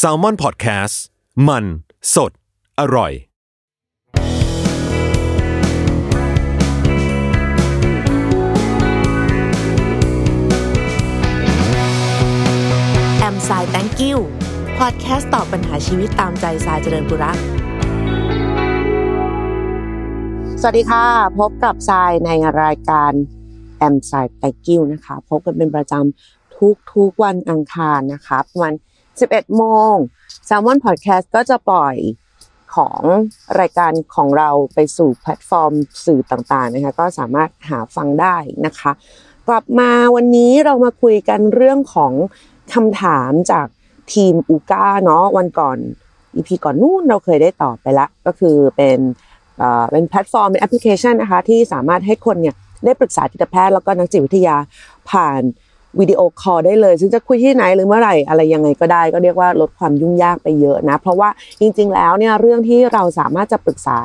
s a l ม o n PODCAST มัน สด อร่อย แอมไซแตงกิวพอดแคสต์ตอบปัญหาชีวิตตามใจสายเจริญบุรักสวัสดีค่ะ พบกับทรายในรายการแอมไซแตงกิวนะคะ พบกันเป็นประจำ ทุกทุกวันอังคารนะคะวัน11 โมง s ซ l m o n Podcast ก็จะปล่อยของรายการของเราไปสู่แพลตฟอร์มสื่อต่างๆนะคะก็สามารถหาฟังได้นะคะ กลับมาวันนี้เรามาคุยกันเรื่องของคำถามจากทีมอูก้าเนาะวันก่อน EP ก่อนนู่นเราเคยได้ตอบไปละก็คือเป็นเอ่อเป็นแพลตฟอร์มเป็นแอปพลิเคชันนะคะที่สามารถให้คนเนี่ยได้ปรึกษาจิตแพทย์แล้วก็นักจิตวิทยาผ่าน วิดีโอคอลได้เลยซึ่งจะคุยที่ไหนหรือเมื่อไหร่อะไรยังไงก็ได้ ก็เรียกว่าลดความยุ่งยากไปเยอะนะ เพราะว่าจริง ๆ แล้วเนี่ยเรื่องที่เราสามารถจะปรึกษา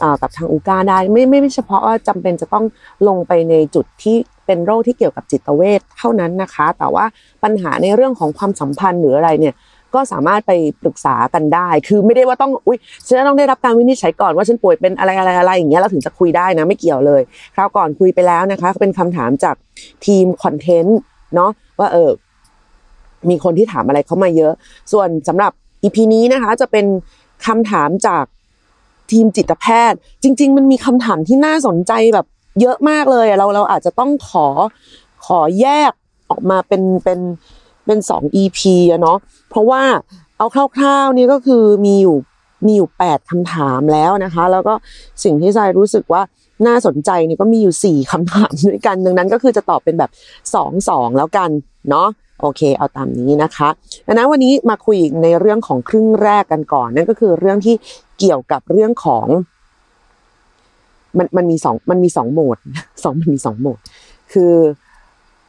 เอ่อกับทางอูก้าได้ไม่ไม่ไม่เฉพาะว่าจำเป็นจะต้องลงไปในจุดที่เป็นโรคที่เกี่ยวกับจิตเวชเท่านั้นนะคะ แต่ว่าปัญหาในเรื่องของความสัมพันธ์หรืออะไรเนี่ยก็สามารถไปปรึกษากันได้ คือไม่ได้ว่าต้อง อุ้ยฉันต้องได้รับการวินิจฉัยก่อนว่าฉันป่วยเป็นอะไรอะไรอะไรอย่างเงี้ยเราถึงจะคุยได้นะไม่เกี่ยวเลย คราวก่อนคุยไปแล้วนะคะ เป็นคำถามจากทีมคอนเทนต์ เนาะว่าเออมีคนที่ถามอะไรเข้ามาเยอะ ส่วนสำหรับอีพีนี้นะคะ จะเป็นคำถามจากทีมจิตแพทย์ จริง ๆ มันมีคำถามที่น่าสนใจแบบเยอะมากเลยเราเราอาจจะต้องขอขอแยกออกมาเป็นเป็นเป็นสอง EP อะเนาะเพราะว่าเอาคร่าวๆนี่ก็คือมีอยู่มีอยู่แปดคำถามแล้วนะคะ แล้วก็สิ่งที่ใจรู้สึกว่า น่าสนใจเนี่ยก็มีอยู่สี่คำถามด้วยกัน ดังนั้นก็คือจะตอบเป็นแบบสองสองแล้วกันเนาะโอเค เอาตามนี้นะคะดังนั้นวันนี้มาคุยในเรื่องของครึ่งแรกกันก่อน นั่นก็คือเรื่องที่เกี่ยวกับเรื่องของ มันมันมีสองมันมีสองโหมดสองมันมีสองโหมด คือ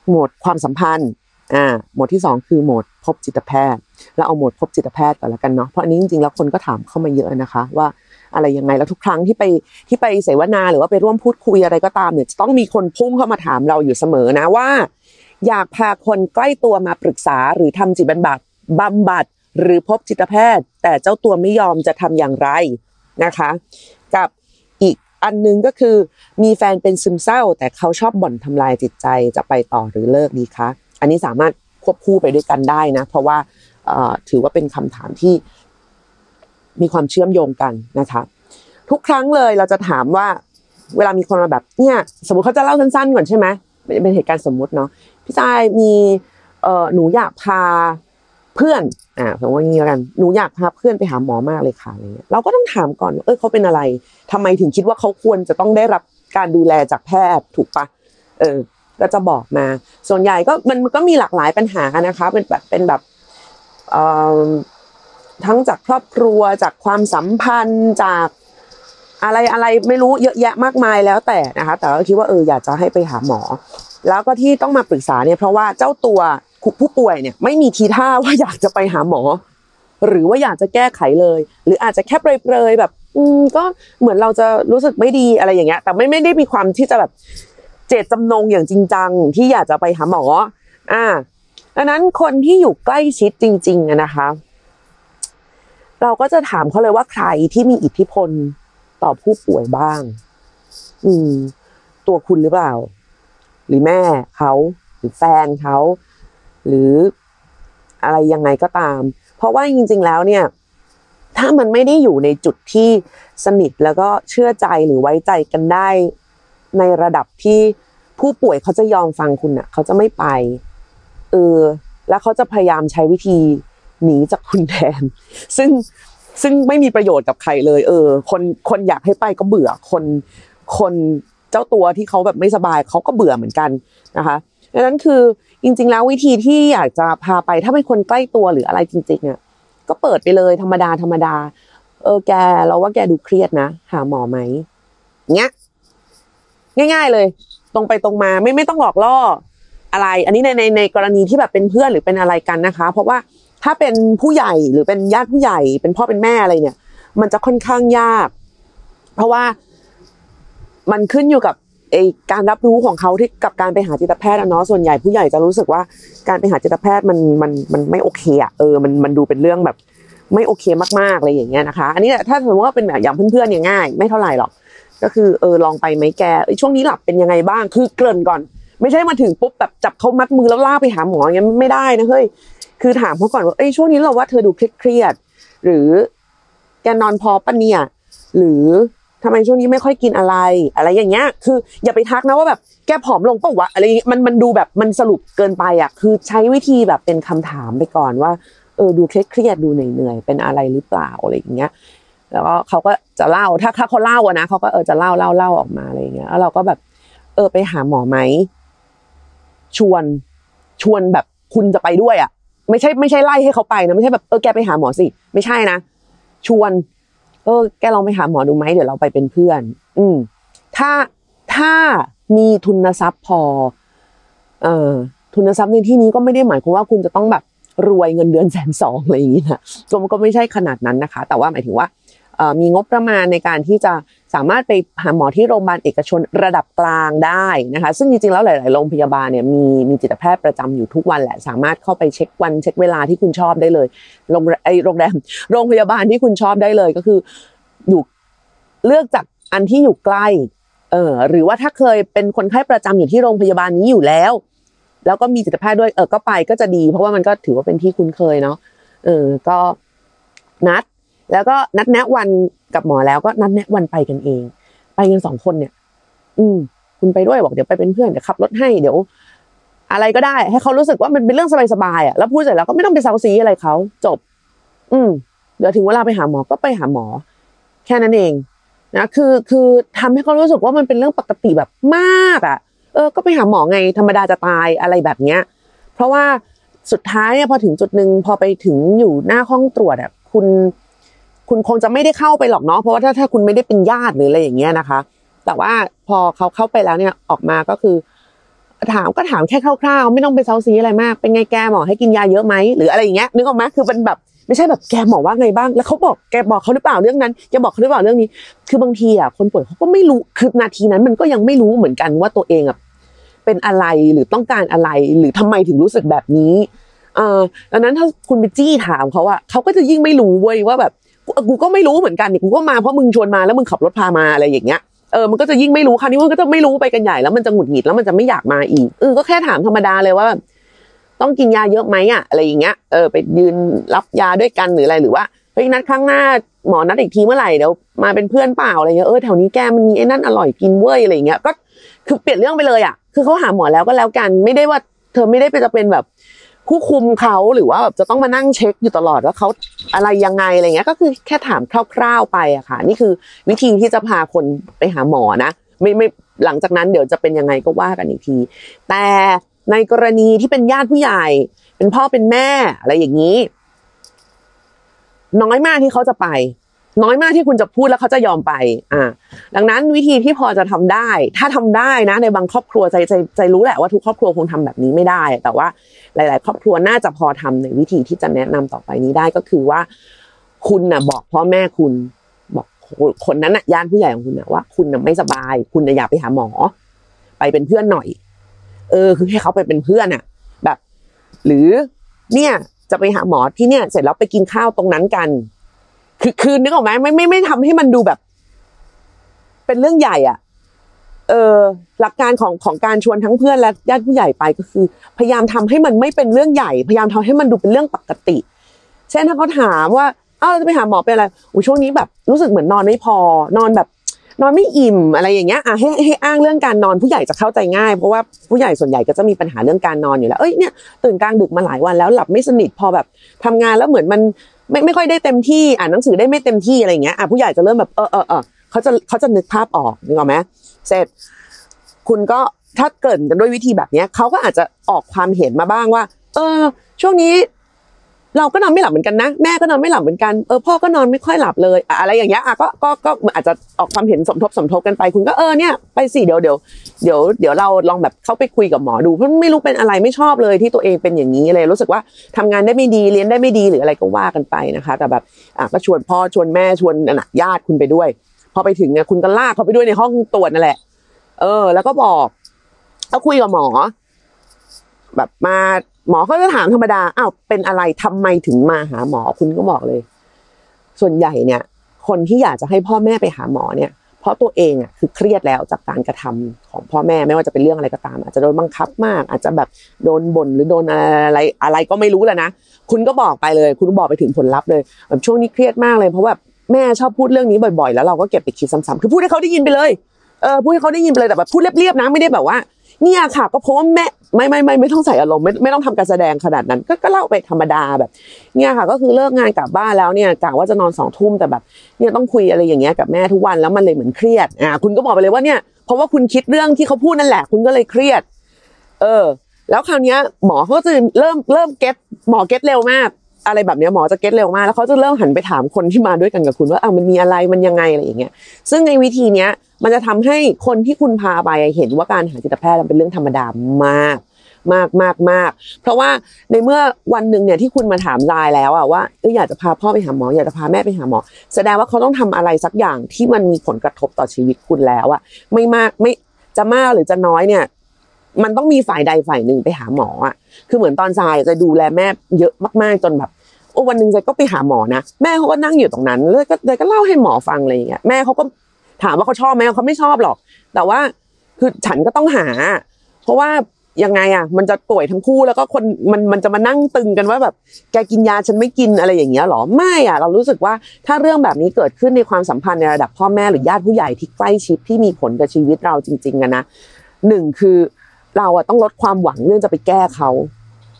โหมดความสัมพันธ์อ่าโหมดที่สองคือโหมดพบจิตแพทย์ แล้วเอาโหมดพบจิตแพทย์ก่อนละกันเนาะเพราะอันนี้จริงๆแล้วคนก็ถามเข้ามาเยอะนะคะ ว่า อะไรยังไงแล้วทุกครั้งที่ไปที่ไปเสวนาหรือว่าไปร่วมพูดคุยอะไรก็ตามเนี่ยจะต้องมีคนพุ่งเข้ามาถามเราอยู่เสมอนะว่า อยากพาคนใกล้ตัวมาปรึกษาหรือทำจิตบำบัดบำบัด หรือพบจิตแพทย์ แต่เจ้าตัวไม่ยอมจะทำอย่างไรนะคะ กับอีกอันหนึงก็คือมีแฟนเป็นซึมเศร้า แต่เขาชอบบ่นทำลายจิตใจจะไปต่อหรือเลิกดีคะอันนี้สามารถควบคู่ไปด้วยกันได้นะ เพราะว่าถือว่าเป็นคำถามที่ มีความเชื่อมโยงกันนะคะ ทุกครั้งเลยเราจะถามว่า เวลามีคนมาแบบเนี่ย สมมติเขาจะเล่าสั้นๆก่อนใช่ไหมเป็นเหตุการณ์สมมุติเนาะพี่ชายมีเอ่อหนูอยากพาเพื่อนอ่าสมมติว่างี้แล้วกันหนูอยากพาเพื่อนไปหาหมอมากเลยค่ะอะไรเงี้ยเราก็ต้องถามก่อนว่าเออเขาเป็นอะไรทำไมถึงคิดว่าเขาควรจะต้องได้รับการดูแลจากแพทย์ถูกปะเออก็จะบอกมา ส่วนใหญ่ก็มันมันก็มีหลากหลายปัญหานะคะเป็นแบบเป็นแบบเอ่อ ทั้งจากครอบครัวจากความสัมพันธ์จากอะไรอะไรไม่รู้เยอะแยะมากมายแล้วแต่นะคะ แต่ก็คิดว่าเอออยากจะให้ไปหาหมอ แล้วก็ที่ต้องมาปรึกษาเนี่ยเพราะว่าเจ้าตัวผู้ป่วยเนี่ยไม่มีทีท่าว่าอยากจะไปหาหมอ หรือว่าอยากจะแก้ไขเลย หรืออาจจะแค่เปรยๆแบบ อืมก็เหมือนเราจะรู้สึกไม่ดีอะไรอย่างเงี้ย แต่ไม่ไม่ได้มีความที่จะแบบเจตจำนงอย่างจริงจังที่อยากจะไปหาหมอ อ่าดังนั้นคนที่อยู่ใกล้ชิดจริงๆนะคะ เราก็จะถามเขาเลยว่าใครที่มีอิทธิพลต่อผู้ป่วยบ้าง อืม ตัวคุณหรือเปล่า หรือแม่เขาหรือแฟนเขาหรืออะไรยังไงก็ตาม เพราะว่าจริง ๆ แล้วเนี่ย ถ้ามันไม่ได้อยู่ในจุดที่สนิทแล้วก็เชื่อใจหรือไว้ใจกันได้ ในระดับที่ผู้ป่วยเขาจะยอมฟังคุณอะ เขาจะไม่ไปเออแล้วเขาจะพยายามใช้วิธี หนีจากคุณแทน ซึ่งซึ่งไม่มีประโยชน์กับใครเลย เออ คนคนอยากให้ไปก็เบื่อ คนคนเจ้าตัวที่เขาแบบไม่สบายเขาก็เบื่อเหมือนกันนะคะดังนั้นคือจริง ๆ แล้ววิธีที่อยากจะพาไปถ้าเป็นคนใกล้ตัวหรืออะไรจริงๆอะก็เปิดไปเลยธรรมดาธรรมดา เออแกเราว่าแกดูเครียดนะ หาหมอไหมเงี้ยง่าย ๆเลย ตรงไปตรงมาไม่ไม่ต้องหลอกล่ออะไร อันนี้ในในในกรณีที่แบบเป็นเพื่อนหรือเป็นอะไรกันนะคะ เพราะว่า ถ้าเป็นผู้ใหญ่หรือเป็นญาติผู้ใหญ่ เป็นพ่อเป็นแม่อะไรเนี่ย มันจะค่อนข้างยาก เพราะว่ามันขึ้นอยู่กับไอการรับรู้ของเขาที่กับการไปหาจิตแพทย์อะเนาะส่วนใหญ่ผู้ใหญ่จะรู้สึกว่าการไปหาจิตแพทย์มันมันมันไม่โอเคอะเออมันมันดูเป็นเรื่องแบบ ไม่โอเคมากๆอะไรอย่างเงี้ยนะคะ อันนี้แหละถ้าสมมติว่าเป็นแบบอย่างเพื่อนๆเนี่ยง่าย ไม่เท่าไหร่หรอก ก็คือเออลองไปไหมแกช่วงนี้หลับเป็นยังไงบ้าง คือเกริ่นก่อน ไม่ใช่มาถึงปุ๊บแบบจับเขามัดมือแล้วลากไปหาหมออย่างเงี้ยไม่ได้นะเฮ้ย คือถามเขาก่อนว่าเอ้ยช่วงนี้เราว่าเธอดูเครียดหรือแกนอนพอปะเนี่ย หรือทำไมช่วงนี้ไม่ค่อยกินอะไร อะไรอย่างเงี้ย คือ อย่าไปทักนะว่าแบบแกผอมลงเปล่าวะอะไรอย่างเงี้ยมันมันดูแบบมันสรุปเกินไปอะ คือใช้วิธีแบบเป็นคำถามไปก่อนว่า เออดูเครียดดูเหนื่อยเป็นอะไรหรือเปล่าอะไรอย่างเงี้ย แล้วก็เขาก็จะเล่าถ้าถ้าเขาเล่าอะนะเขาก็เออจะเล่าเล่าเล่าออกมาอะไรอย่างเงี้ยแล้วเราก็แบบ เออไปหาหมอไหมชวนชวนแบบคุณจะไปด้วยอะ ไม่ใช่ไม่ใช่ไล่ให้เขาไปนะไม่ใช่แบบเออแกไปหาหมอสิ ไม่ใช่นะ ชวน เออ แกลองไปหาหมอดูไหมเดี๋ยวเราไปเป็นเพื่อน อืม ถ้าถ้ามีทุนทรัพย์พอ เอ่อทุนทรัพย์ในที่นี้ก็ไม่ได้หมายความว่าคุณจะต้องแบบรวยเงินเดือนแสนสองอะไรอย่างนี้นะก็ก็ไม่ใช่ขนาดนั้นนะคะ แต่ว่าหมายถึงว่า มีงบประมาณในการที่จะสามารถไปหาหมอที่โรงพยาบาลเอกชนระดับกลางได้นะคะซึ่งจริงๆแล้วหลาย ๆ โรงพยาบาลเนี่ยมีมีจิตแพทย์ประจำอยู่ทุกวันแหละ สามารถเข้าไปเช็ควันเช็คเวลาที่คุณชอบได้เลยโรงไอโรงแรมโรงพยาบาลที่คุณชอบได้เลยก็คืออยู่เลือกจากอันที่อยู่ใกล้เออหรือว่าถ้าเคยเป็นคนไข้ประจำอยู่ที่โรงพยาบาลนี้อยู่แล้ว แล้วก็มีจิตแพทย์ด้วยเออก็ไปก็จะดี เพราะว่ามันก็ถือว่าเป็นที่คุ้นเคยเนาะเออก็นัด แล้วก็นัดแนะวันกับหมอแล้วก็นัดแนะวันไปกันเอง ไปกันสองคนเนี่ย อืม คุณไปด้วยบอกเดี๋ยวไปเป็นเพื่อนเดี๋ยวขับรถให้เดี๋ยว อะไรก็ได้ ให้เขารู้สึกว่ามันเป็นเรื่องสบายๆอะแล้วพูดเสร็จแล้วก็ไม่ต้องไปเซาซีอะไรเขาจบ อืมเดี๋ยวถึงเวลาไปหาหมอก็ไปหาหมอ แค่นั้นเองนะคือคือทำให้เขารู้สึกว่ามันเป็นเรื่องปกติแบบมากอะ เออ ก็ไปหาหมอไงธรรมดาจะตายอะไรแบบเนี้ย เพราะว่าสุดท้ายเนี่ยพอถึงจุดหนึ่งพอไปถึงอยู่หน้าห้องตรวจอะคุณ คุณคงจะไม่ได้เข้าไปหรอกเนาะเพราะว่าถ้าถ้าคุณไม่ได้เป็นญาติหรืออะไรอย่างเงี้ยนะคะ แต่ว่าพอเขาเข้าไปแล้วเนี่ยออกมาก็คือ ถามก็ถามแค่คร่าวๆ ไม่ต้องไปเซาซีอะไรมาก เป็นไงแกหมอให้กินยาเยอะไหมหรืออะไรอย่างเงี้ยนึกออกไหมคือเป็นแบบไม่ใช่แบบแกหมอว่าไงบ้าง แล้วเขาบอกแกบอกเขาหรือเปล่าเรื่องนั้นแกบอกเขาหรือเปล่าเรื่องนี้ คือบางทีอะคนป่วยเขาก็ไม่รู้คือนาทีนั้น มันก็ยังไม่รู้เหมือนกันว่าตัวเองอะเป็นอะไรหรือต้องการอะไรหรือทำไมถึงรู้สึกแบบนี้เออดังนั้นถ้าคุณไปจี้ถามเขาอะเขาก็จะยิ่งไม่รู้เว้ยว่าแบบ กูกูก็ไม่รู้เหมือนกันนี่กูก็มาเพราะมึงชวนมาแล้วมึงขับรถพามาอะไรอย่างเงี้ยเออมันก็จะยิ่งไม่รู้คราวนี้มันก็จะไม่รู้ไปกันใหญ่แล้วมันจะหงุดหงิดแล้วมันจะไม่อยากมาอีกเออก็แค่ถามธรรมดาเลยว่า ต้องกินยาเยอะไหมอะอะไรอย่างเงี้ยเออไปยืนรับยาด้วยกันหรืออะไรหรือว่าเฮ้ยนัดครั้งหน้าหมอนัดอีกทีเมื่อไหร่เดี๋ยวมาเป็นเพื่อนเปล่าอะไรเงี้ยเออแถวนี้แกมันมีไอ้นั่นอร่อยกินเว้ยอะไรเงี้ยก็คือเปลี่ยนเรื่องไปเลยอะคือเขาหาหมอแล้วก็แล้วกันไม่ได้ว่า เธอไม่ได้ไปจะเป็นแบบ ผู้คุมเขาหรือว่าแบบจะต้องมานั่งเช็คอยู่ตลอดว่าเขาอะไรยังไงอะไรเงี้ย ก็คือแค่ถามคร่าวๆไปอะค่ะ นี่คือวิธีที่จะพาคนไปหาหมอนะไม่ไม่หลังจากนั้นเดี๋ยวจะเป็นยังไงก็ว่ากันอีกที แต่ในกรณีที่เป็นญาติผู้ใหญ่ เป็นพ่อเป็นแม่อะไรอย่างนี้ น้อยมากที่เขาจะไป น้อยมากที่คุณจะพูดแล้วเขาจะยอมไป อ่า ดังนั้นวิธีที่พอจะทำได้ ถ้าทำได้นะ ในบางครอบครัวใจใจใจรู้แหละว่าทุกครอบครัวคงทำแบบนี้ไม่ได้ แต่ว่าหลาย ๆ ครอบครัวน่าจะพอทำในวิธีที่จะแนะนำต่อไปนี้ได้ก็คือว่า คุณน่ะบอกพ่อแม่คุณบอกคนนั้นน่ะญาติผู้ใหญ่ของคุณน่ะว่า คุณน่ะไม่สบาย คุณน่ะอยากไปหาหมอ ไปเป็นเพื่อนหน่อย เออ คือให้เขาไปเป็นเพื่อนน่ะ แบบ หรือเนี่ยจะไปหาหมอที่เนี่ย เสร็จแล้วไปกินข้าวตรงนั้นกัน คือคือนึกออกไหมไม่ไม่ไม่ทำให้มันดูแบบ เป็นเรื่องใหญ่ อะ เออ หลักการของของการชวนทั้งเพื่อนและญาติผู้ใหญ่ไปก็คือ พยายามทำให้มันไม่เป็นเรื่องใหญ่ พยายามทำให้มันดูเป็นเรื่องปกติ เช่นถ้าเขาถามว่าเอ้าจะไปหาหมอเป็นอะไรโอ้ช่วงนี้แบบ รู้สึกเหมือนนอนไม่พอ นอนแบบ นอนไม่อิ่มอะไรอย่างเงี้ยอะให้ให้อ้างเรื่องการนอนผู้ใหญ่จะเข้าใจง่ายเพราะว่าผู้ใหญ่ส่วนใหญ่ก็จะมีปัญหาเรื่องการนอนอยู่แล้วเอ้ยเนี่ยตื่นกลางดึกมาหลายวันแล้วหลับไม่สนิทพอแบบทำงานแล้วเหมือนมัน ไม่ไม่ค่อยได้เต็มที่อ่านหนังสือได้ไม่เต็มที่อะไรเงี้ยอะผู้ใหญ่จะเริ่มแบบเออเออเออเขาจะเขาจะนึกภาพออกนึกออกไหมเสร็จ คุณก็ถ้าเกิดกันด้วยวิธีแบบเนี้ยเขาก็อาจจะออกความเห็นมาบ้างว่า เออ ช่วงนี้ เราก็นอนไม่หลับเหมือนกันนะ แม่ก็นอนไม่หลับเหมือนกันเออพ่อก็นอนไม่ค่อยหลับเลยอะไรอย่างเงี้ยอะก็ก็ก็อาจจะออกความเห็นสมทบสมทบกันไป คุณก็เออเนี่ยไปสิเดี๋ยวเดี๋ยวเดี๋ยวเดี๋ยวเราลองแบบเข้าไปคุยกับหมอดูเพราะไม่รู้เป็นอะไรไม่ชอบเลยที่ตัวเองเป็นอย่างนี้เลยรู้สึกว่าทำงานได้ไม่ดีเรียนได้ไม่ดีหรืออะไรก็ว่ากันไปนะคะ แต่แบบอะก็ชวนพ่อชวนแม่ชวนน่ะญาติคุณไปด้วย พอไปถึงเนี่ยคุณก็ลากเขาไปด้วยในห้องตรวจนั่นแหละ เออ แล้วก็บอกก็คุยกับหมอ แบบมาหมอเขาจะถามธรรมดาอ้าวเป็นอะไรทำไมถึงมาหาหมอคุณก็บอกเลย ส่วนใหญ่เนี่ย คนที่อยากจะให้พ่อแม่ไปหาหมอเนี่ย เพราะตัวเองอะคือเครียดแล้วจากการกระทำของพ่อแม่ไม่ว่าจะเป็นเรื่องอะไรก็ตาม อาจจะโดนบังคับมาก อาจจะแบบโดนบ่นหรือโดนอะไรอะไรก็ไม่รู้แหละนะคุณก็บอกไปเลย คุณบอกไปถึงผลลัพธ์เลยแบบช่วงนี้เครียดมากเลยเพราะแบบแม่ชอบพูดเรื่องนี้บ่อยๆ แล้วเราก็เก็บไปคิดซ้ำๆคือพูดให้เขาได้ยินไปเลยเออพูดให้เขาได้ยินไปเลยแต่แบบพูดเรียบๆนะไม่ได้แบบว่า เนี่ยค่ะ ก็เพราะว่าแม่ไม่ไม่ไม่ไม่ต้องใส่อารมณ์ไม่ไม่ต้องทำการแสดงขนาดนั้น ก็ก็เล่าไปธรรมดาแบบ เนี่ยค่ะ ก็คือเลิกงานกลับบ้านแล้วเนี่ยกะว่าจะนอนสองทุ่มแต่แบบเนี่ยต้องคุยอะไรอย่างเงี้ยกับแม่ทุกวันแล้วมันเลยเหมือนเครียดอ่าคุณก็บอกไปเลยว่าเนี่ยเพราะว่าคุณคิดเรื่องที่เขาพูดนั่นแหละ คุณก็เลยเครียด เออ แล้วคราวเนี้ยหมอเขาก็จะเริ่มเริ่มเก็ตหมอเก็ตเร็วมาก อะไรแบบนี้หมอจะเก็ตเร็วมาก แล้วเขาจะเริ่มหันไปถามคนที่มาด้วยกันกับคุณว่าอ่ามันมีอะไรมันยังไงอะไรอย่างเงี้ยซึ่งในวิธีเนี้ยมันจะทำให้คนที่คุณพาไปเห็นว่าการหาจิตแพทย์เป็นเรื่องธรรมดามากมากมากมากเพราะว่าในเมื่อวันหนึ่งเนี่ยที่คุณมาถามลายแล้วอะว่าเอออยากจะพาพ่อไปหาหมอ อยากจะพาแม่ไปหาหมอ แสดงว่าเขาต้องทำอะไรสักอย่างที่มันมีผลกระทบต่อชีวิตคุณแล้วอะไม่มากไม่จะมากหรือจะน้อยเนี่ย มันต้องมีฝ่ายใดฝ่ายหนึ่งไปหาหมออะคือเหมือนตอนทรายจะดูแลแม่เยอะมากๆจนแบบโอ้วันหนึ่งใจก็ไปหาหมอนะแม่เขาก็นั่งอยู่ตรงนั้นแล้วก็เลยก็เล่าให้หมอฟังอะไรอย่างเงี้ยแม่เขาก็ถามว่าเขาชอบไหมเขาไม่ชอบหรอก แต่ว่าคือฉันก็ต้องหา เพราะว่ายังไงอะ มันจะป่วยทั้งคู่แล้วก็คนมันมันจะมานั่งตึงกันว่าแบบแกกินยาฉันไม่กินอะไรอย่างเงี้ยหรอไม่อะ เรารู้สึกว่าถ้าเรื่องแบบนี้เกิดขึ้นในความสัมพันธ์ในระดับพ่อแม่หรือญาติผู้ใหญ่ที่ใกล้ชิดที่มีผลกับชีวิตเราจริงๆอะนะหนึ่งคือ เราอะต้องลดความหวังเรื่องจะไปแก้เขา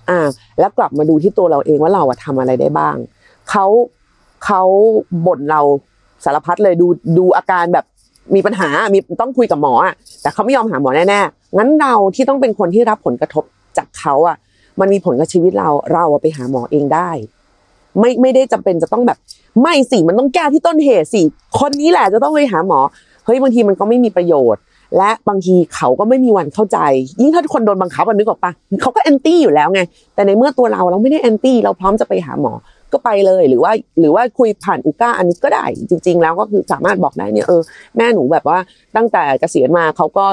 อ่า แล้วกลับมาดูที่ตัวเราเองว่าเราอะทำอะไรได้บ้างเขาเขาบ่นเราสารพัดเลยดูดูอาการแบบมีปัญหา มีต้องคุยกับหมออะแต่เขาไม่ยอมหาหมอแน่ๆงั้นเราที่ต้องเป็นคนที่รับผลกระทบจากเขาอะมันมีผลกับชีวิตเราเราไปหาหมอเองได้ ไม่ไม่ได้จำเป็นจะต้องแบบ ไม่สิมันต้องแก้ที่ต้นเหตุสิคนนี้แหละจะต้องไปหาหมอเฮ้ยบางทีมันก็ไม่มีประโยชน์ และบางทีเขาก็ไม่มีวันเข้าใจ ยิ่งถ้าคนโดนบังคับนึกออกปะเขาก็แอนตี้อยู่แล้วไง แต่ในเมื่อตัวเราเราไม่ได้แอนตี้เราพร้อมจะไปหาหมอก็ไปเลยหรือว่าหรือว่าคุยผ่านอุก้าอันนี้ก็ได้จริง ๆ แล้วก็คือสามารถบอกได้เนี่ยเออแม่หนูแบบว่าตั้งแต่เกษียณมาเขาก็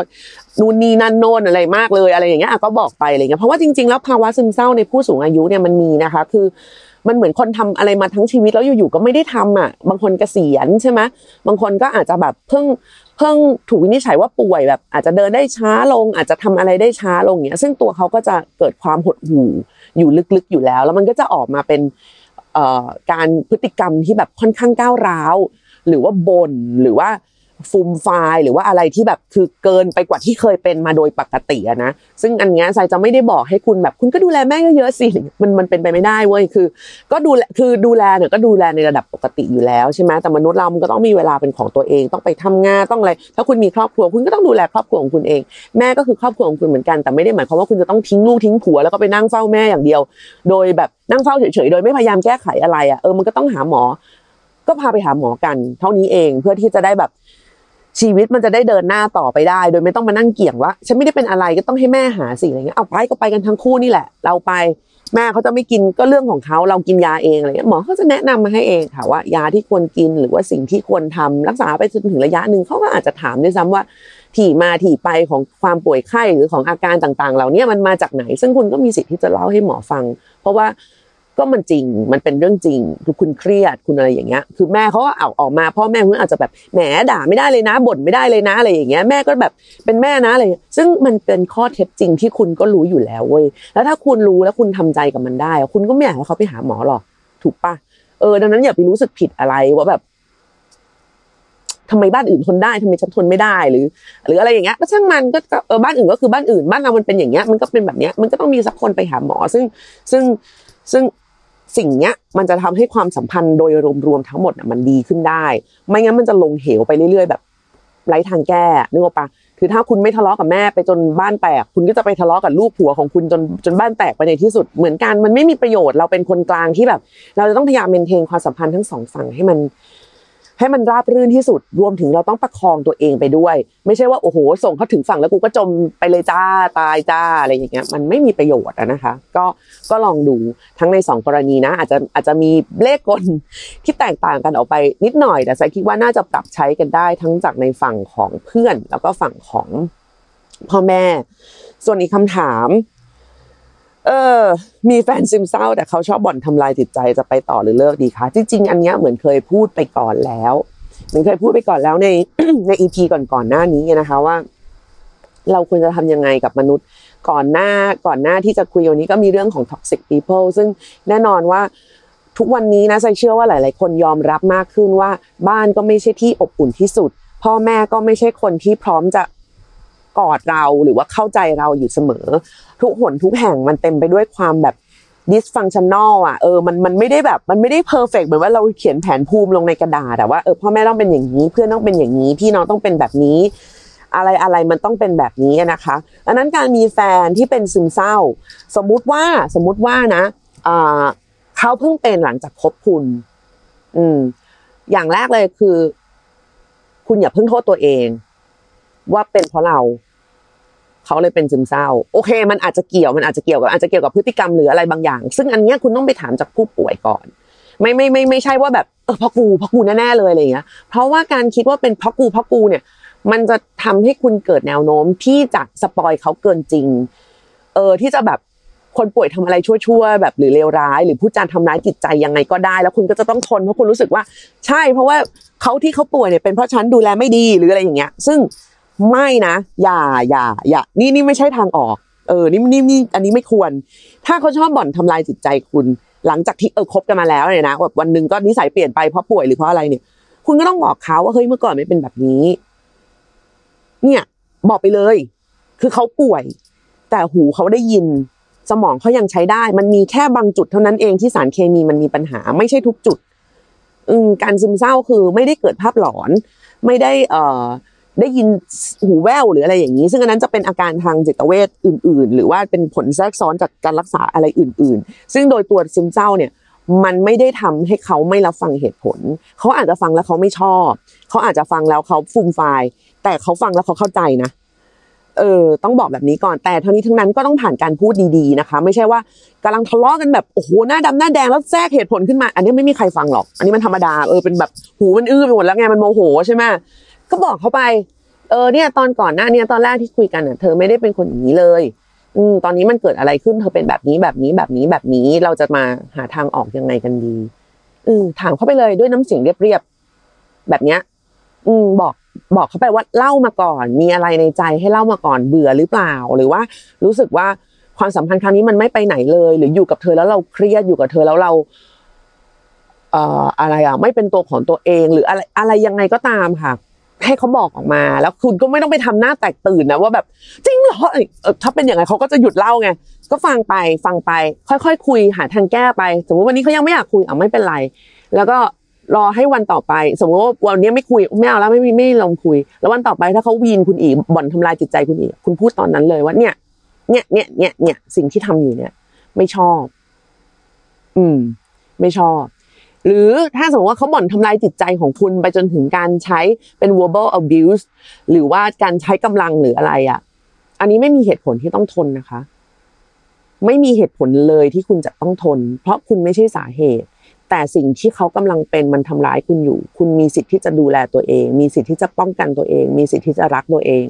นู่นนี่นั่นโน่นอะไรมากเลยอะไรอย่างเงี้ยก็บอกไปอะไรเงี้ยเพราะว่าจริง ๆ แล้วภาวะซึมเศร้าในผู้สูงอายุเนี่ยมันมีนะคะ คือมันเหมือนคนทำอะไรมาทั้งชีวิตแล้วอยู่ๆก็ไม่ได้ทำอะ บางคนเกษียณใช่ไหมบางคนก็อาจจะแบบเพิ่ง เพิ่งถูกวินิจฉัยว่าป่วยแบบอาจจะเดินได้ช้าลง อาจจะทำอะไรได้ช้าลงเนี้ยซึ่งตัวเขาก็จะเกิดความหดหู่อยู่ลึกๆอยู่แล้ว แล้วมันก็จะออกมาเป็นการพฤติกรรมที่แบบค่อนข้างก้าวร้าว หรือว่าบน่นหรือว่า ฟูมไฟล์หรือว่าอะไรที่แบบคือเกินไปกว่าที่เคยเป็นมาโดยปกตินะซึ่งอันนี้ทรายจะไม่ได้บอกให้คุณแบบ คุณก็ดูแลแม่เยอะๆสิมันมันเป็นไปไม่ได้เว้ยคือ ก็ดูแลคือดูแลเนี่ยก็ดูแลในระดับปกติอยู่แล้วใช่ไหมแต่มนุษย์เรามันก็ต้องมีเวลาเป็นของตัวเองต้องไปทำงานต้องอะไรถ้าคุณมีครอบครัวคุณก็ต้องดูแลครอบครัวของคุณเอง แม่ก็คือครอบครัวของคุณเหมือนกันแต่ไม่ได้หมายความว่าคุณจะต้องทิ้งลูกทิ้งผัวแล้วก็ไปนั่งเฝ้าแม่อย่างเดียว โดยแบบนั่งเฝ้าเฉยๆโดยไม่พยายามแก้ไขอะไรอะเออมันก็ต้องหาหมอ ก็พาไปหาหมอกัน เท่านี้เองเพื่อที่จะได้แบบ ชีวิตมันจะได้เดินหน้าต่อไปได้ โดยไม่ต้องมานั่งเกี่ยงว่าฉันไม่ได้เป็นอะไรก็ต้องให้แม่หาสิอะไรเงี้ยเอาไปก็ไปกันทั้งคู่นี่แหละ เราไปแม่เขาจะไม่กินก็เรื่องของเขาเรากินยาเองอะไรเงี้ยหมอเขาจะแนะนำมาให้เองค่ะว่ายาที่ควรกินหรือว่าสิ่งที่ควรทำรักษาไปจนถึงระยะหนึ่งเขาก็อาจจะถามด้วยซ้ำว่าที่มาที่ไปของความป่วยไข้หรือของอาการต่างๆ เหล่านี้มันมาจากไหน ซึ่งคุณก็มีสิทธิ์ที่จะเล่าให้หมอฟัง เพราะว่า ก็มันจริงมันเป็นเรื่องจริงคือคุณเครียดคุณอะไรอย่างเงี้ย คือแม่เขาก็เอาออกมาพ่อแม่คุณอาจจะแบบแหมด่าไม่ได้เลยนะบ่นไม่ได้เลยนะอะไรอย่างเงี้ยแม่ก็แบบเป็นแม่นะอะไรซึ่งมันเป็นข้อเท็จจริงที่คุณก็รู้อยู่แล้วเว้ยแล้วถ้าคุณรู้แล้วคุณทำใจกับมันได้ คุณก็ไม่อยากให้เขาไปหาหมอหรอกถูกปะเออดังนั้นอย่าไปรู้สึกผิดอะไรว่าแบบทำไมบ้านอื่นทนได้ทำไมฉันทนไม่ได้หรือ หรืออะไรอย่างเงี้ยก็ช่างมันก็เออบ้านอื่นก็คือบ้านอื่น บ้านเรามันเป็นอย่างเงี้ยมันก็เป็นแบบเนี้ยมันก็ต้องมีสักคนไปหาหมอ ซึ่งซึ่งซึ่ง สิ่งเนี้ยมันจะทำให้ความสัมพันธ์โดยรวมๆทั้งหมดอะมันดีขึ้นได้ ไม่งั้นมันจะลงเหวไปเรื่อยๆ แบบไร้ทางแก้นึกออกปะคือถ้าคุณไม่ทะเลาะกับแม่ไปจนบ้านแตก คุณก็จะไปทะเลาะกับลูกผัวของคุณจนจนบ้านแตกไปในที่สุดเหมือนกันมันไม่มีประโยชน์เราเป็นคนกลางที่แบบ เราจะต้องพยายามเมนเทนความสัมพันธ์ทั้งสองฝั่งให้มัน ให้มันราบรื่นที่สุดรวมถึงเราต้องประคองตัวเองไปด้วย ไม่ใช่ว่าโอ้โหส่งเขาถึงฝั่งแล้วกูก็จมไปเลยจ้าตายจ้าอะไรอย่างเงี้ยมันไม่มีประโยชน์นะคะ ก็ก็ลองดูทั้งใน 2 กรณีนะ อาจจะอาจจะมีเลขกลที่แตกต่างกันออกไปนิดหน่อยแต่ใส่คิดว่าน่าจะปรับใช้กันได้ทั้งจากในฝั่งของเพื่อน แล้วก็ฝั่งของพ่อแม่ ส่วนอีกคำถาม เออ มีแฟนซึมเศร้า แต่เขาชอบบ่อนทำลายจิตใจจะไปต่อหรือเลิกดีคะจริงๆ อันเนี้ยเหมือนเคยพูดไปก่อนแล้วเหมือนเคยพูดไปก่อนแล้วในในอีพีก่อนๆหน้านี้นะคะว่า เราควรจะทำยังไงกับมนุษย์ก่อนหน้าก่อนหน้าที่จะคุยวันนี้ก็มีเรื่องของ toxic people ซึ่งแน่นอนว่าทุกวันนี้นะใจเชื่อว่าหลาย ๆ คนยอมรับมากขึ้นว่า บ้านก็ไม่ใช่ที่อบอุ่นที่สุด พ่อแม่ก็ไม่ใช่คนที่พร้อมจะ กอดเราหรือว่าเข้าใจเราอยู่เสมอ ทุกหนทุกแห่งมันเต็มไปด้วยความแบบ dysfunctional อะเออมันมันไม่ได้แบบมันไม่ได้ perfect เหมือนว่าเราเขียนแผนภูมิลงในกระดาษแต่ว่าเออพ่อแม่ต้องเป็นอย่างนี้เพื่อนต้องเป็นอย่างนี้พี่น้องต้องเป็นแบบนี้ อะไรอะไรมันต้องเป็นแบบนี้นะคะดังนั้นการมีแฟนที่เป็นซึมเศร้า สมมุติว่าสมมุติว่านะอ่าเขาเพิ่งเป็นหลังจากคบคุณ อืม อย่างแรกเลยคือ คุณอย่าเพิ่งโทษตัวเอง ว่าเป็นเพราะเรา เขาเลยเป็นซึมเศร้า โอเค มันอาจจะเกี่ยวมันอาจจะเกี่ยวกับอาจจะเกี่ยวกับพฤติกรรมหรืออะไรบางอย่าง ซึ่งอันนี้คุณต้องไปถามจากผู้ป่วยก่อน ไม่ไม่ไม่ไม่ใช่ว่าแบบเออเพราะกูเพราะกูแน่ๆเลยอะไรอย่างเงี้ย เพราะว่าการคิดว่าเป็นเพราะกูเพราะกูเนี่ย มันจะทำให้คุณเกิดแนวโน้มที่จะสปอยเขาเกินจริง เออที่จะแบบคนป่วยทำอะไรชั่วๆแบบหรือเลวร้าย หรือผู้จารทำร้ายจิตใจยังไงก็ได้ แล้วคุณก็จะต้องทนเพราะคุณรู้สึกว่า ใช่ เพราะว่าเขาที่เขาป่วยเนี่ยเป็นเพราะฉันดูแลไม่ดีหรืออะไรอย่างเงี้ย ซึ่ง ไม่นะ อย่าอย่าอย่านี่นี่ไม่ใช่ทางออก เออ นี่นี่นี่อันนี้ไม่ควร ถ้าเขาชอบบ่อนทำลายจิตใจคุณ หลังจากที่เออคบกันมาแล้วเนี่ยนะแบบวันหนึ่งก็นิสัยเปลี่ยนไปเพราะป่วยหรือเพราะอะไรเนี่ย คุณก็ต้องบอกเขาว่าเฮ้ยเมื่อก่อนไม่เป็นแบบนี้ เนี่ย บอกไปเลย คือเขาป่วย แต่หูเขาได้ยิน สมองเขายังใช้ได้ มันมีแค่บางจุดเท่านั้นเองที่สารเคมีมันมีปัญหา ไม่ใช่ทุกจุด อืการซึมเศร้าคือไม่ได้เกิดภาพหลอน ไม่ได้ เอ่อ ได้ยินหูแว่วหรืออะไรอย่างนี้ ซึ่งอันนั้นจะเป็นอาการทางจิตเวชอื่น ๆ หรือว่าเป็นผลแทรกซ้อนจากการรักษาอะไรอื่น ๆ ซึ่งโดยตัวซึมเศร้าเนี่ยมันไม่ได้ทำให้เขาไม่รับฟังเหตุผล เขาอาจจะฟังแล้วเขาไม่ชอบ เขาอาจจะฟังแล้วเขาฟูมฟายแต่เขาฟังแล้วเขาเข้าใจนะ เออ ต้องบอกแบบนี้ก่อน แต่ทั้งนี้ทั้งนั้นก็ต้องผ่านการพูดดีๆนะคะ ไม่ใช่ว่ากำลังทะเลาะกันแบบ โอ้โห หน้าดำหน้าแดงแล้วแทรกเหตุผลขึ้นมา อันนี้ไม่มีใครฟังหรอก อันนี้มันธรรมดา เออ เป็นแบบหูมันอื้อไปหมดแล้วไง มันโมโหใช่ไหม ก็บอกเขาไป เออเนี่ย ตอนก่อนหน้าเนี่ยตอนแรกที่คุยกันเน่ะเธอไม่ได้เป็นคนอย่างนี้เลย อืมตอนนี้มันเกิดอะไรขึ้นเธอเป็นแบบนี้แบบนี้แบบนี้แบบนี้เราจะมาหาทางออกยังไงกันดีอืมถามเขาไปเลยด้วยน้ำเสียงเรียบๆแบบเนี้ย อืมบอกบอกเขาไปว่าเล่ามาก่อน มีอะไรในใจให้เล่ามาก่อนเบื่อหรือเปล่า หรือว่ารู้สึกว่าความสัมพันธ์ครั้งนี้มันไม่ไปไหนเลย หรืออยู่กับเธอแล้วเราเครียดอยู่กับเธอแล้วเราเอ่ออะไรอะ ไม่เป็นตัวของตัวเอง หรืออะไรอะไรยังไงก็ตามค่ะ ให้เขาบอกออกมา แล้วคุณก็ไม่ต้องไปทำหน้าแตกตื่นนะว่าแบบจริงเหรอเออถ้าเป็นอย่างไรเขาก็จะหยุดเล่าไงก็ฟังไปฟังไป ค่อยๆคคุยหาทางแก้ไป สมมติวันนี้เขายังไม่อยากคุยอะไม่เป็นไร แล้วก็รอให้วันต่อไป สมมติว่าวันนี้ไม่คุยไม่เอาแล้วไม่ไม่ไม่ลองคุย แล้ววันต่อไปถ้าเขาวีนคุณอีกบ่อนทำลายจิตใจคุณอีก คุณพูดตอนนั้นเลยว่าเนี่ยเนี่ยเนี่ยเนี่ยเนี่ยสิ่งที่ทำอยู่เนี่ย ไม่ชอบ อืม ไม่ชอบ หรือถ้าสมมติว่าเขาบ่อนทำลายจิตใจของคุณไปจนถึงการใช้เป็น verbal abuse หรือว่าการใช้กำลังหรืออะไรอะ อันนี้ไม่มีเหตุผลที่ต้องทนนะคะ ไม่มีเหตุผลเลยที่คุณจะต้องทน เพราะคุณไม่ใช่สาเหตุ แต่สิ่งที่เขากำลังเป็นมันทำร้ายคุณอยู่ คุณมีสิทธิ์ที่จะดูแลตัวเอง มีสิทธิ์ที่จะป้องกันตัวเอง มีสิทธิ์ที่จะรักตัวเอง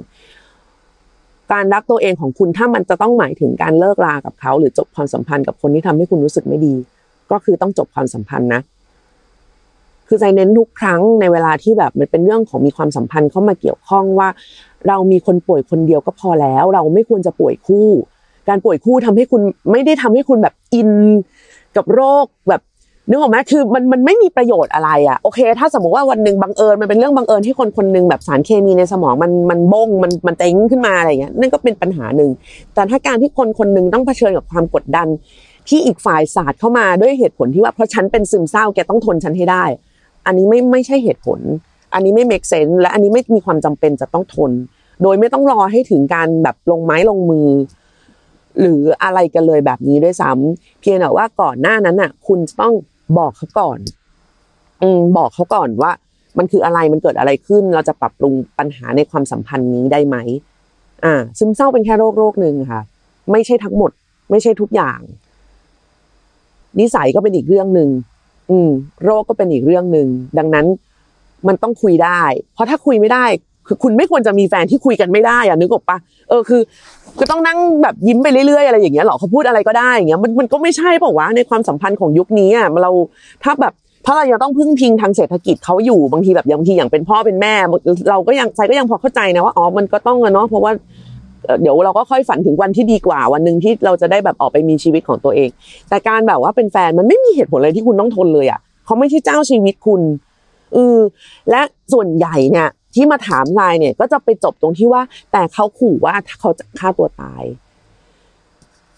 การรักตัวเองของคุณถ้ามันจะต้องหมายถึงการเลิกรากับเขา หรือจบความสัมพันธ์กับคนที่ทำให้คุณรู้สึกไม่ดี ก็คือต้องจบความสัมพันธ์นะ คือใจเน้นทุกครั้งในเวลาที่แบบมันเป็นเรื่องของมีความสัมพันธ์เข้ามาเกี่ยวข้องว่า เรามีคนป่วยคนเดียวก็พอแล้ว เราไม่ควรจะป่วยคู่ การป่วยคู่ทำให้คุณไม่ได้ทำให้คุณแบบอินกับโรคแบบนึกออกไหมคือมันมันไม่มีประโยชน์อะไรอะโอเค ถ้าสมมติว่าวันหนึ่งบังเอิญมันเป็นเรื่องบังเอิญที่คนคนหนึ่งแบบสารเคมีในสมองมันมันบงมันมันเต็งขึ้นมาอะไรอย่างเงี้ยนั่นก็เป็นปัญหาหนึ่งแต่ถ้าการที่คนคนหนึ่งต้องเผชิญกับความกดดัน ที่อีกฝ่ายศาสตร์เข้ามาด้วยเหตุผลที่ว่าเพราะฉันเป็นซึมเศร้าแกต้องทนฉันให้ได้ อันนี้ไม่ไม่ใช่เหตุผล อันนี้ไม่ make sense และอันนี้ไม่มีความจำเป็นจะต้องทน โดยไม่ต้องรอให้ถึงการแบบลงไม้ลงมือ หรืออะไรกันเลยแบบนี้ด้วยซ้ำเพียงแต่ว่าก่อนหน้านั้นน่ะ คุณต้องบอกเขาก่อน อืมบอกเขาก่อนว่า มันคืออะไรมันเกิดอะไรขึ้น เราจะปรับปรุงปัญหาในความสัมพันธ์นี้ได้ไหมอ่า ซึมเศร้าเป็นแค่โรคโรคหนึ่งค่ะ ไม่ใช่ทั้งหมด ไม่ใช่ทุกอย่าง นิสัยก็เป็นอีกเรื่องหนึ่ง อืมโรคก็เป็นอีกเรื่องหนึ่งดังนั้นมันต้องคุยได้ เพราะถ้าคุยไม่ได้ คือคุณไม่ควรจะมีแฟนที่คุยกันไม่ได้อะนึกออกปะเออคือก็ต้องนั่งแบบยิ้มไปเรื่อยๆอะไรอย่างเงี้ยหรอเขาพูดอะไรก็ได้อย่างเงี้ยมันมันก็ไม่ใช่เปล่าวะในความสัมพันธ์ของยุคนี้อะเราถ้าแบบถ้าเรายังต้องพึ่งพิงทางเศรษฐกิจเขาอยู่บางทีแบบบางทีอย่างเป็นพ่อเป็นแม่ เราก็ยังใจก็ยังพอเข้าใจนะว่าอ๋อมันก็ต้องอะเนาะเพราะว่า เดี๋ยวเราก็ค่อยฝันถึงวันที่ดีกว่า วันหนึ่งที่เราจะได้แบบออกไปมีชีวิตของตัวเอง แต่การแบบว่าเป็นแฟนมันไม่มีเหตุผลอะไรที่คุณต้องทนเลยอะเขาไม่ใช่เจ้าชีวิตคุณเออและส่วนใหญ่เนี่ยที่มาถามไลน์เนี่ย ก็จะไปจบตรงที่ว่า แต่เขาขู่ว่าเขาจะฆ่าตัวตาย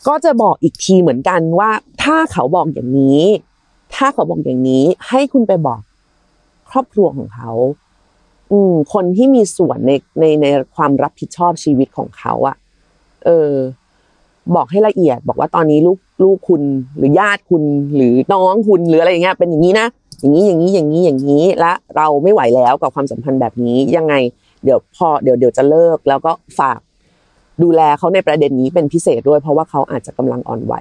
ก็จะบอกอีกทีเหมือนกันว่า ถ้าเขาบอกอย่างนี้ ถ้าเขาบอกอย่างนี้ ให้คุณไปบอกครอบครัวของเขา อืมคนที่มีส่วนในในในความรับผิดชอบชีวิตของเขาอะเออ บอกให้ละเอียด บอกว่าตอนนี้ลูกลูกคุณหรือญาติคุณหรือน้องคุณหรืออะไรอย่างเงี้ยเป็นอย่างนี้นะอย่างนี้อย่างนี้อย่างนี้อย่างนี้และเราไม่ไหวแล้วกับความสัมพันธ์แบบนี้ยังไง เดี๋ยวพอเดี๋ยวเดี๋ยวจะเลิกแล้วก็ฝาก ดูแลเขาในประเด็นนี้เป็นพิเศษด้วย เพราะว่าเขาอาจจะกำลังอ่อนไหว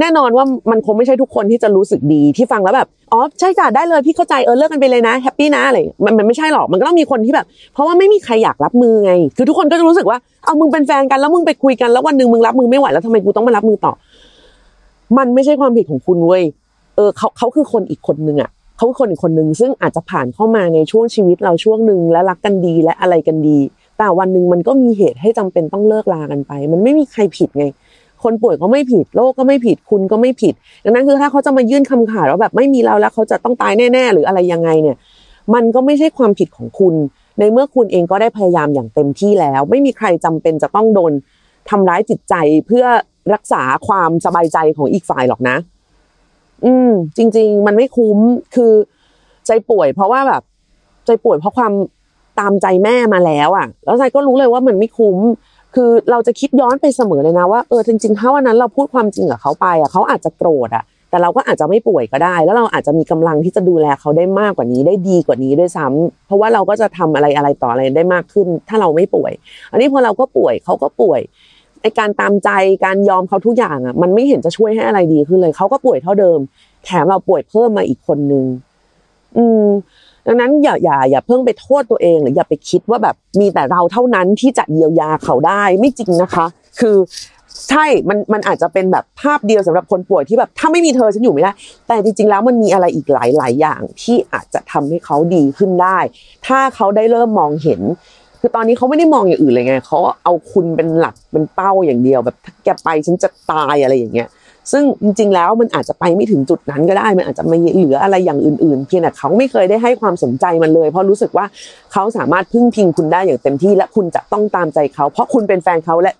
แน่นอนว่ามันคงไม่ใช่ทุกคนที่จะรู้สึกดีที่ฟังแล้วแบบอ๋อใช่จ้ะได้เลยพี่เข้าใจเออเลิกกันไปเลยนะแฮปปี้นะอะไรมันมันไม่ใช่หรอกมันก็ต้องมีคนที่แบบ เพราะว่าไม่มีใครอยากรับมือไง คือทุกคนก็จะรู้สึกว่าเอามึงเป็นแฟนกันแล้วมึงไปคุยกันแล้ววันหนึ่งมึงรับมือไม่ไหวแล้วทำไมกูต้องมารับมือต่อ มันไม่ใช่ความผิดของคุณเว้ยเออเขาเขาคือคนอีกคนนึงอะเขาคือคนอีกคนนึงซึ่งอาจจะผ่านเข้ามาในช่วงชีวิตเราช่วงหนึ่งและรักกันดีและอะไรกันดี แต่วันหนึ่งมันก็มีเหตุให้จำเป็นต้องเลิกลากันไป มันไม่มีใครผิดไง คนป่วยก็ไม่ผิด โรคก็ไม่ผิด คุณก็ไม่ผิด ดังนั้นคือถ้าเขาจะมายื่นคำขาดว่าแบบไม่มีเราแล้วเขาจะต้องตายแน่ ๆ หรืออะไรยังไงเนี่ย มันก็ไม่ใช่ความผิดของคุณ ในเมื่อคุณเองก็ได้พยายามอย่างเต็มที่แล้ว ไม่มีใครจำเป็นจะต้องโดนทำร้ายจิตใจเพื่อรักษาความสบายใจของอีกฝ่ายหรอกนะ อืม จริง ๆ มันไม่คุ้ม คือใจป่วย เพราะว่าแบบ ใจป่วยเพราะความ ตามใจแม่มาแล้วอะ แล้วใจก็รู้เลยว่ามันไม่คุ้ม คือเราจะคิดย้อนไปเสมอเลยนะว่าเออจริงๆถ้าวันนั้นเราพูดความจริงกับเขาไปอะเขาอาจจะโกรธอะ แต่เราก็อาจจะไม่ป่วยก็ได้ แล้วเราอาจจะมีกำลังที่จะดูแลเขาได้มากกว่านี้ได้ดีกว่านี้ด้วยซ้ำเพราะว่าเราก็จะทำอะไรอะไรต่ออะไรได้มากขึ้น ถ้าเราไม่ป่วย อันนี้พอเราก็ป่วยเขาก็ป่วยไอการตามใจการยอมเขาทุกอย่างอะ มันไม่เห็นจะช่วยให้อะไรดีขึ้นเลยเขาก็ป่วยเท่าเดิม แถมเราป่วยเพิ่มมาอีกคนนึง อืม ดังนั้นอย่าอย่าอย่าเพิ่งไปโทษตัวเอง หรืออย่าไปคิดว่าแบบมีแต่เราเท่านั้นที่จะเยียวยาเขาได้ไม่จริงนะคะ คือใช่ มัน มันอาจจะเป็นแบบภาพเดียวสำหรับคนป่วยที่แบบถ้าไม่มีเธอฉันอยู่ไม่ได้ แต่จริงๆ แล้วมันมีอะไรอีกหลายหลายอย่างที่อาจจะทำให้เขาดีขึ้นได้ ถ้าเขาได้เริ่มมองเห็น คือตอนนี้เขาไม่ได้มองอย่างอื่นเลยไง เขาเอาคุณเป็นหลัก เป็นเป้าอย่างเดียว แบบถ้าแกไปฉันจะตายอะไรอย่างเงี้ย ซึ่งจริงๆแล้วมันอาจจะไปไม่ถึงจุดนั้นก็ได้ มันอาจจะไม่เหลืออะไรอย่างอื่นๆ เพียงแต่เขาไม่เคยได้ให้ความสนใจมันเลย เพราะรู้สึกว่าเขาสามารถพึ่งพิงคุณได้อย่างเต็มที่และคุณจะต้องตามใจเขา เพราะคุณเป็นแฟนเขาและ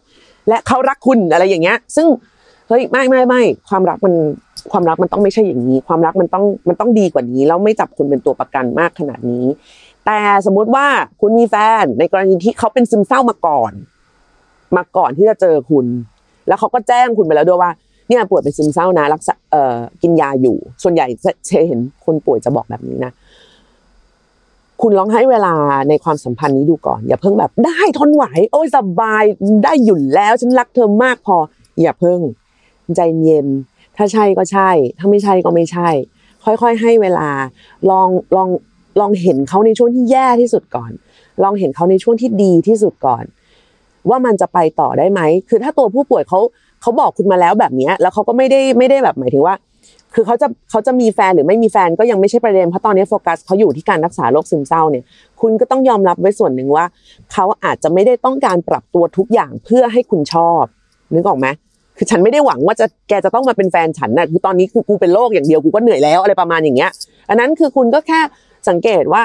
และเขารักคุณอะไรอย่างเงี้ย ซึ่งเฮ้ยไม่ไม่ไม่ความรักมันความรักมันต้องไม่ใช่อย่างนี้ ความรักมันต้องมันต้องดีกว่านี้แล้วไม่จับคุณเป็นตัวประกันมากขนาดนี้ แต่สมมุติว่าคุณมีแฟนในกรณีที่เขาเป็นซึมเศร้ามาก่อน มาก่อนที่จะเจอคุณ แล้วเขาก็แจ้งคุณไปแล้วด้วยว่า เนี่ยป่วยเป็นซึมเศร้านะรักษาเอ่อกินยาอยู่ ส่วนใหญ่เชเห็นคนป่วยจะบอกแบบนี้นะคุณลองให้เวลาในความสัมพันธ์นี้ดูก่อน อย่าเพิ่งแบบได้ทนไหว โอ้ยสบายได้หยุ่นแล้ว ฉันรักเธอมากพอ อย่าเพิ่ง ใจเย็น ถ้าใช่ก็ใช่ ถ้าไม่ใช่ก็ไม่ใช่ ค่อยๆ ให้เวลา ลองลองลองเห็นเขาในช่วงที่แย่ที่สุดก่อน ลองเห็นเขาในช่วงที่ดีที่สุดก่อน ว่ามันจะไปต่อได้ไหมคือถ้าตัวผู้ป่วยเขา เขาบอกคุณมาแล้วแบบนี้แล้วเขาก็ไม่ได้ไม่ได้แบบหมายถึงว่า คือเขาจะเขาจะมีแฟนหรือไม่มีแฟนก็ยังไม่ใช่ประเด็นเพราะตอนนี้โฟกัสเขาอยู่ที่การรักษาโรคซึมเศร้าเนี่ย คุณก็ต้องยอมรับไว้ส่วนหนึ่งว่าเขาอาจจะไม่ได้ต้องการปรับตัวทุกอย่างเพื่อให้คุณชอบนึกออกไหมคือฉันไม่ได้หวังว่าจะแกจะต้องมาเป็นแฟนฉันนะคือตอนนี้คือกูเป็นโรคอย่างเดียวกูก็เหนื่อยแล้วอะไรประมาณอย่างเงี้ย อันนั้นคือคุณก็แค่สังเกตว่า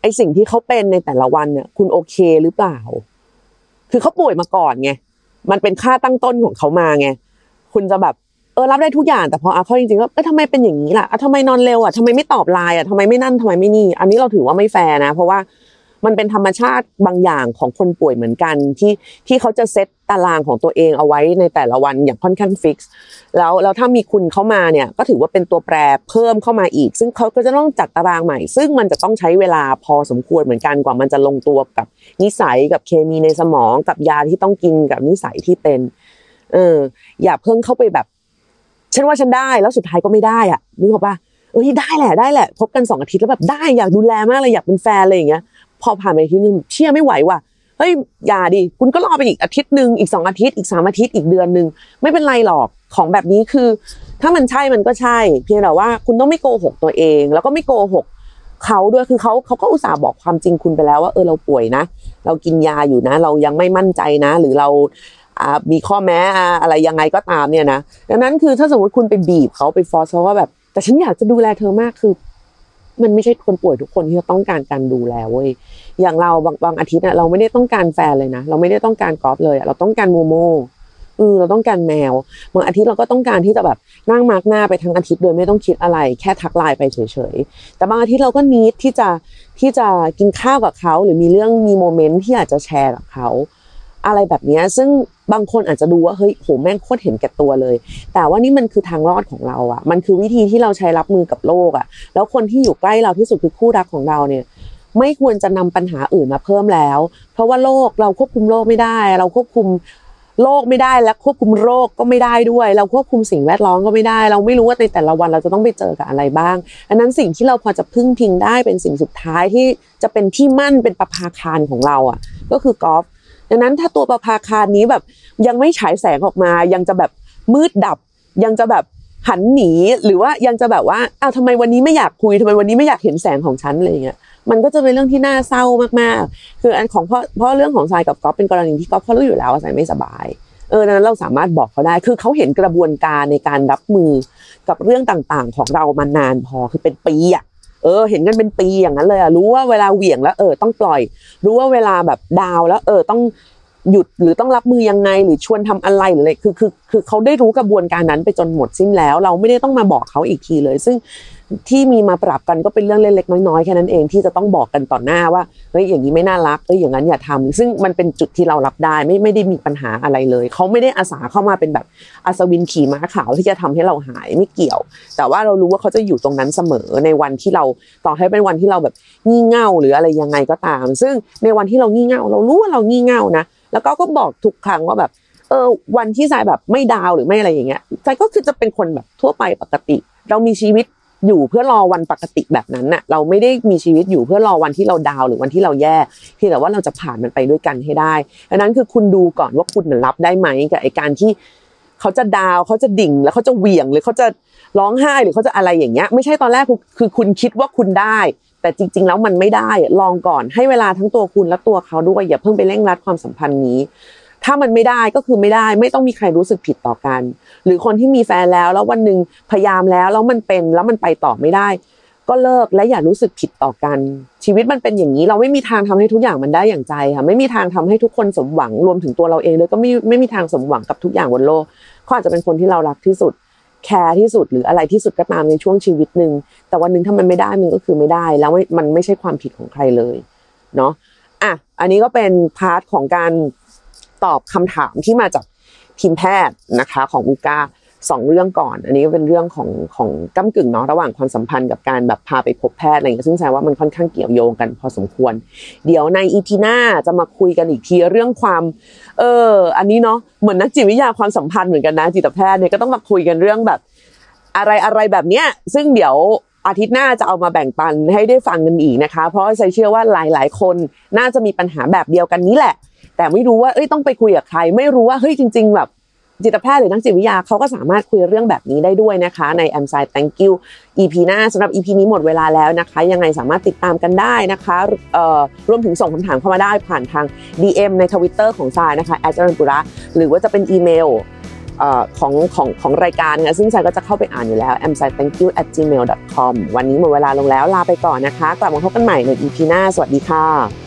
ไอสิ่งที่เขาเป็นในแต่ละวันเนี่ยคุณโอเคหรือเปล่า คือเขาป่วยมาก่อนไง มันเป็นค่าตั้งต้นของเขามาไงคุณจะแบบเออรับได้ทุกอย่างแต่พอเอาเข้าจริงๆก็เออทำไมเป็นอย่างนี้ล่ะทำไมนอนเร็วอะทำไมไม่ตอบไลน์อะทำไมไม่นั่นทำไมไม่นี่ อันนี้เราถือว่าไม่แฟร์นะ เพราะว่ามันเป็นธรรมชาติบางอย่างของคนป่วยเหมือนกันที่ที่เขาจะเซต ตารางของตัวเองเอาไว้ในแต่ละวันอย่างค่อนข้าง fix แล้วแล้วถ้ามีคุณเข้ามาเนี่ยก็ถือว่าเป็นตัวแปรเพิ่มเข้ามาอีก ซึ่งเขาก็จะต้องจัดตารางใหม่ ซึ่งมันจะต้องใช้เวลาพอสมควรเหมือนกันกว่ามันจะลงตัวกับนิสัยกับเคมีในสมองกับยาที่ต้องกินกับนิสัยที่เป็น เออ อย่าเพิ่งเข้าไปแบบฉันว่าฉันได้แล้วสุดท้ายก็ไม่ได้อะนึกออกปะเอ้ยได้แหละได้แหละพบกันสองอาทิตย์แล้วแบบได้อยากดูแลมากเลยอยากเป็นแฟนอะไรอย่างเงี้ยพอผ่านไปอาทีนึงเชื่อไม่ไหวว่ะ เฮ้ยอย่าดิคุณก็รอไปอีกอาทิตย์หนึ่งอีกสองอาทิตย์อีกสามอาทิตย์อีกเดือนหนึ่งไม่เป็นไรหรอกของแบบนี้คือ ถ้ามันใช่มันก็ใช่ เพียงแต่ว่าคุณต้องไม่โกหกตัวเอง แล้วก็ไม่โกหกเขาด้วยคือเขาเขาก็อุตส่าห์บอกความจริงคุณไปแล้วว่าเออเราป่วยนะ เรากินยาอยู่นะ เรายังไม่มั่นใจนะ หรือเราอ่ามีข้อแม้อ่าอะไรยังไงก็ตามเนี่ยนะดังนั้นคือถ้าสมมติคุณไปบีบเขาไปฟอร์สเขาว่าแบบ แต่ฉันอยากจะดูแลเธอมากคือ มันไม่ใช่คนป่วยทุกคนที่จะต้องการการดูแลเว้ย อย่างเราบางบางอาทิตย์อะเราไม่ได้ต้องการแฟนเลยนะเราไม่ได้ต้องการกอล์ฟเลยเราต้องการโมโมเออเราต้องการแมวบางอาทิตย์เราก็ต้องการที่จะแบบนั่งมาร์กหน้าไปทั้งอาทิตย์โดยไม่ต้องคิดอะไร แค่ทักไลน์ไปเฉยๆแต่บางอาทิตย์เราก็นิดที่จะที่จะกินข้าวกับเขาหรือมีเรื่องมีโมเมนต์ที่อยากจะแชร์กับเขาอะไรแบบนี้ซึ่งบางคนอาจจะดูว่าเฮ้ยโหแม่งโคตรเห็นแก่ตัวเลย แต่ว่านี่มันคือทางรอดของเราอะมันคือวิธีที่เราใช้รับมือกับโลกอะแล้วคนที่อยู่ใกล้เราที่สุดคือคู่รักของเราเนี่ย ไม่ควรจะนำปัญหาอื่นมาเพิ่มแล้ว เพราะว่าโลกเราควบคุมโลกไม่ได้ เราควบคุมโลกไม่ได้และควบคุมโรคก็ไม่ได้ด้วย เราควบคุมสิ่งแวดล้อมก็ไม่ได้ เราไม่รู้ว่าในแต่ละวันเราจะต้องไปเจอกับอะไรบ้างอันนั้นสิ่งที่เราพอจะพึ่งพิงได้เป็นสิ่งสุดท้ายที่จะเป็นที่มั่นเป็นประภาคารของเราอะ ก็คือกอล์ฟดังนั้นถ้าตัวประภาคารนี้แบบยังไม่ฉายแสงออกมา ยังจะแบบมืดดับ ยังจะแบบหันหนีหรือว่ายังจะแบบว่าอ้าวทำไมวันนี้ไม่อยากคุยทำไมวันนี้ไม่อยากเห็นแสงของฉันอะไรอย่างเงี้ย มันก็จะเป็นเรื่องที่น่าเศร้ามากๆ คืออันของเพราะเพราะเรื่องของทรายกับก๊อฟเป็นกรณีที่ก๊อฟเขารู้อยู่แล้วว่าทรายไม่สบายเออดังนั้นเราสามารถบอกเขาได้ คือเขาเห็นกระบวนการในการรับมือกับเรื่องต่างๆ ของเรามานานพอคือเป็นปีอะเออ เห็นกันเป็นปีอย่างนั้นเลยอะรู้ว่าเวลาเหวี่ยงแล้วเออต้องปล่อย รู้ว่าเวลาแบบดาวแล้ว เออต้องหยุดหรือต้องรับมือยังไงหรือชวนทำอะไรหรืออะไรคือคือคือเขาได้รู้กระบวนการนั้นไปจนหมดสิ้นแล้ว เราไม่ได้ต้องมาบอกเขาอีกทีเลย ซึ่ง ที่มีมาปรับกันก็เป็นเรื่องเล็กๆน้อยๆแค่นั้นเองที่จะต้องบอกกันต่อหน้าว่าเฮ้ยอย่างนี้ไม่น่ารักเฮ้ยอย่างนั้นอย่าทำซึ่งมันเป็นจุดที่เรารับได้ไม่ไม่ได้มีปัญหาอะไรเลย เขาไม่ได้อาสาเข้ามาเป็นแบบอัศวินขี่ม้าขาวที่จะทำให้เราหายไม่เกี่ยว แต่ว่าเรารู้ว่าเขาจะอยู่ตรงนั้นเสมอในวันที่เราต่อให้เป็นวันที่เราแบบงี่เง่าหรืออะไรยังไงก็ตาม ซึ่งในวันที่เรางี่เง่า เรารู้ว่าเรางี่เง่านะ แล้วก็ก็บอกทุกครั้งว่าแบบเออวันที่สายแบบไม่ดาวหรือไม่อะไรอย่างเงี้ยสายก็คือจะเป็นคนแบบทั่วไปปกติ เรามีชีวิต อยู่เพื่อรอวันปกติแบบนั้นน่ะเราไม่ได้มีชีวิตอยู่เพื่อรอวันที่เราดาวหรือวันที่เราแย่เพียงแต่ว่าเราจะผ่านมันไปด้วยกันให้ได้ดังนั้นคือคุณดูก่อนว่าคุณรับได้ไหมกับไอการที่เขาจะดาวเขาจะดิ่ง แล้วเขาจะเหวี่ยงหรือเขาจะร้องไห้หรือเขาจะอะไรอย่างเงี้ย ไม่ใช่ตอนแรกคือคุณคิดว่าคุณได้ แต่จริง ๆ แล้วมันไม่ได้ลองก่อนให้เวลาทั้งตัวคุณและตัวเขาด้วยอย่าเพิ่งไปเร่งรัดความสัมพันธ์นี้ ถ้ามันไม่ได้ก็คือไม่ได้ ไม่ต้องมีใครรู้สึกผิดต่อกัน หรือคนที่มีแฟนแล้วแล้ววันหนึ่งพยายามแล้วแล้วมันเป็นแล้วมันไปต่อไม่ได้ ก็เลิกและอย่ารู้สึกผิดต่อกัน ชีวิตมันเป็นอย่างนี้เราไม่มีทางทำให้ทุกอย่างมันได้อย่างใจค่ะไม่มีทางทำให้ทุกคนสมหวังรวมถึงตัวเราเองด้วยก็ไม่ไม่มีทางสมหวังกับทุกอย่างบนโลกเขาอาจจะเป็นคนที่เรารักที่สุด care ที่สุดหรืออะไรที่สุดก็ตามในช่วงชีวิตหนึ่งแต่วันหนึ่งถ้ามันไม่ได้มันก็คือไม่ได้ แล้วมันไม่ใช่ความผิดของใครเลยเนาะอะอันนี้ก็เป็น part ของการ ตอบคำถามที่มาจากทีมแพทย์นะคะของอูกาสองเรื่องก่อน อันนี้ก็เป็นเรื่องของของก้ากึ่งเนาะระหว่างความสัมพันธ์กับการแบบพาไปพบแพทย์อะไรอย่างเงี้ยซึ่งแสดงว่ามันค่อนข้างเกี่ยวโยงกันพอสมควร เดี๋ยวในอีพีหน้าจะมาคุยกันอีกทีเรื่องความ เออ อันนี้เนาะเหมือนนักจิตวิทยาความสัมพันธ์เหมือนกันนะจิตแพทย์เนี่ยก็ต้องมาคุยกันเรื่องแบบ อะไรอะไรแบบเนี้ย ซึ่งเดี๋ยวอาทิตย์หน้าจะเอามาแบ่งปันให้ได้ฟังกันอีกนะคะ เพราะใจเชื่อว่าหลาย ๆ คนน่าจะมีปัญหาแบบเดียวกันนี้แหละ แต่ไม่รู้ว่าเอ้ยต้องไปคุยกับใคร ไม่รู้ว่าเฮ้ยจริง ๆ แบบจิตแพทย์หรือนักจิตวิทยาเขาก็สามารถคุยเรื่องแบบนี้ได้ด้วยนะคะใน a m s i d Thank you EP หน้าสำหรับ EP นี้หมดเวลาแล้วนะคะ ยังไงสามารถติดตามกันได้นะคะรวมถึงส่งคำถามเข้ามาได้ผ่านทาง DM ใน Twitter ของทรายนะคะแอจ r ร n ปุระหรือว่าจะเป็นอีเมลของของของรายการนะซึ่งฉันก็จะเข้าไปอ่านอยู่แล้ว a m s i thank you at gmail com วันนี้หมดเวลาลงแล้วลาไปก่อนนะคะ กลับมาพบกันใหม่ใน EP หน้า สวัสดีค่ะ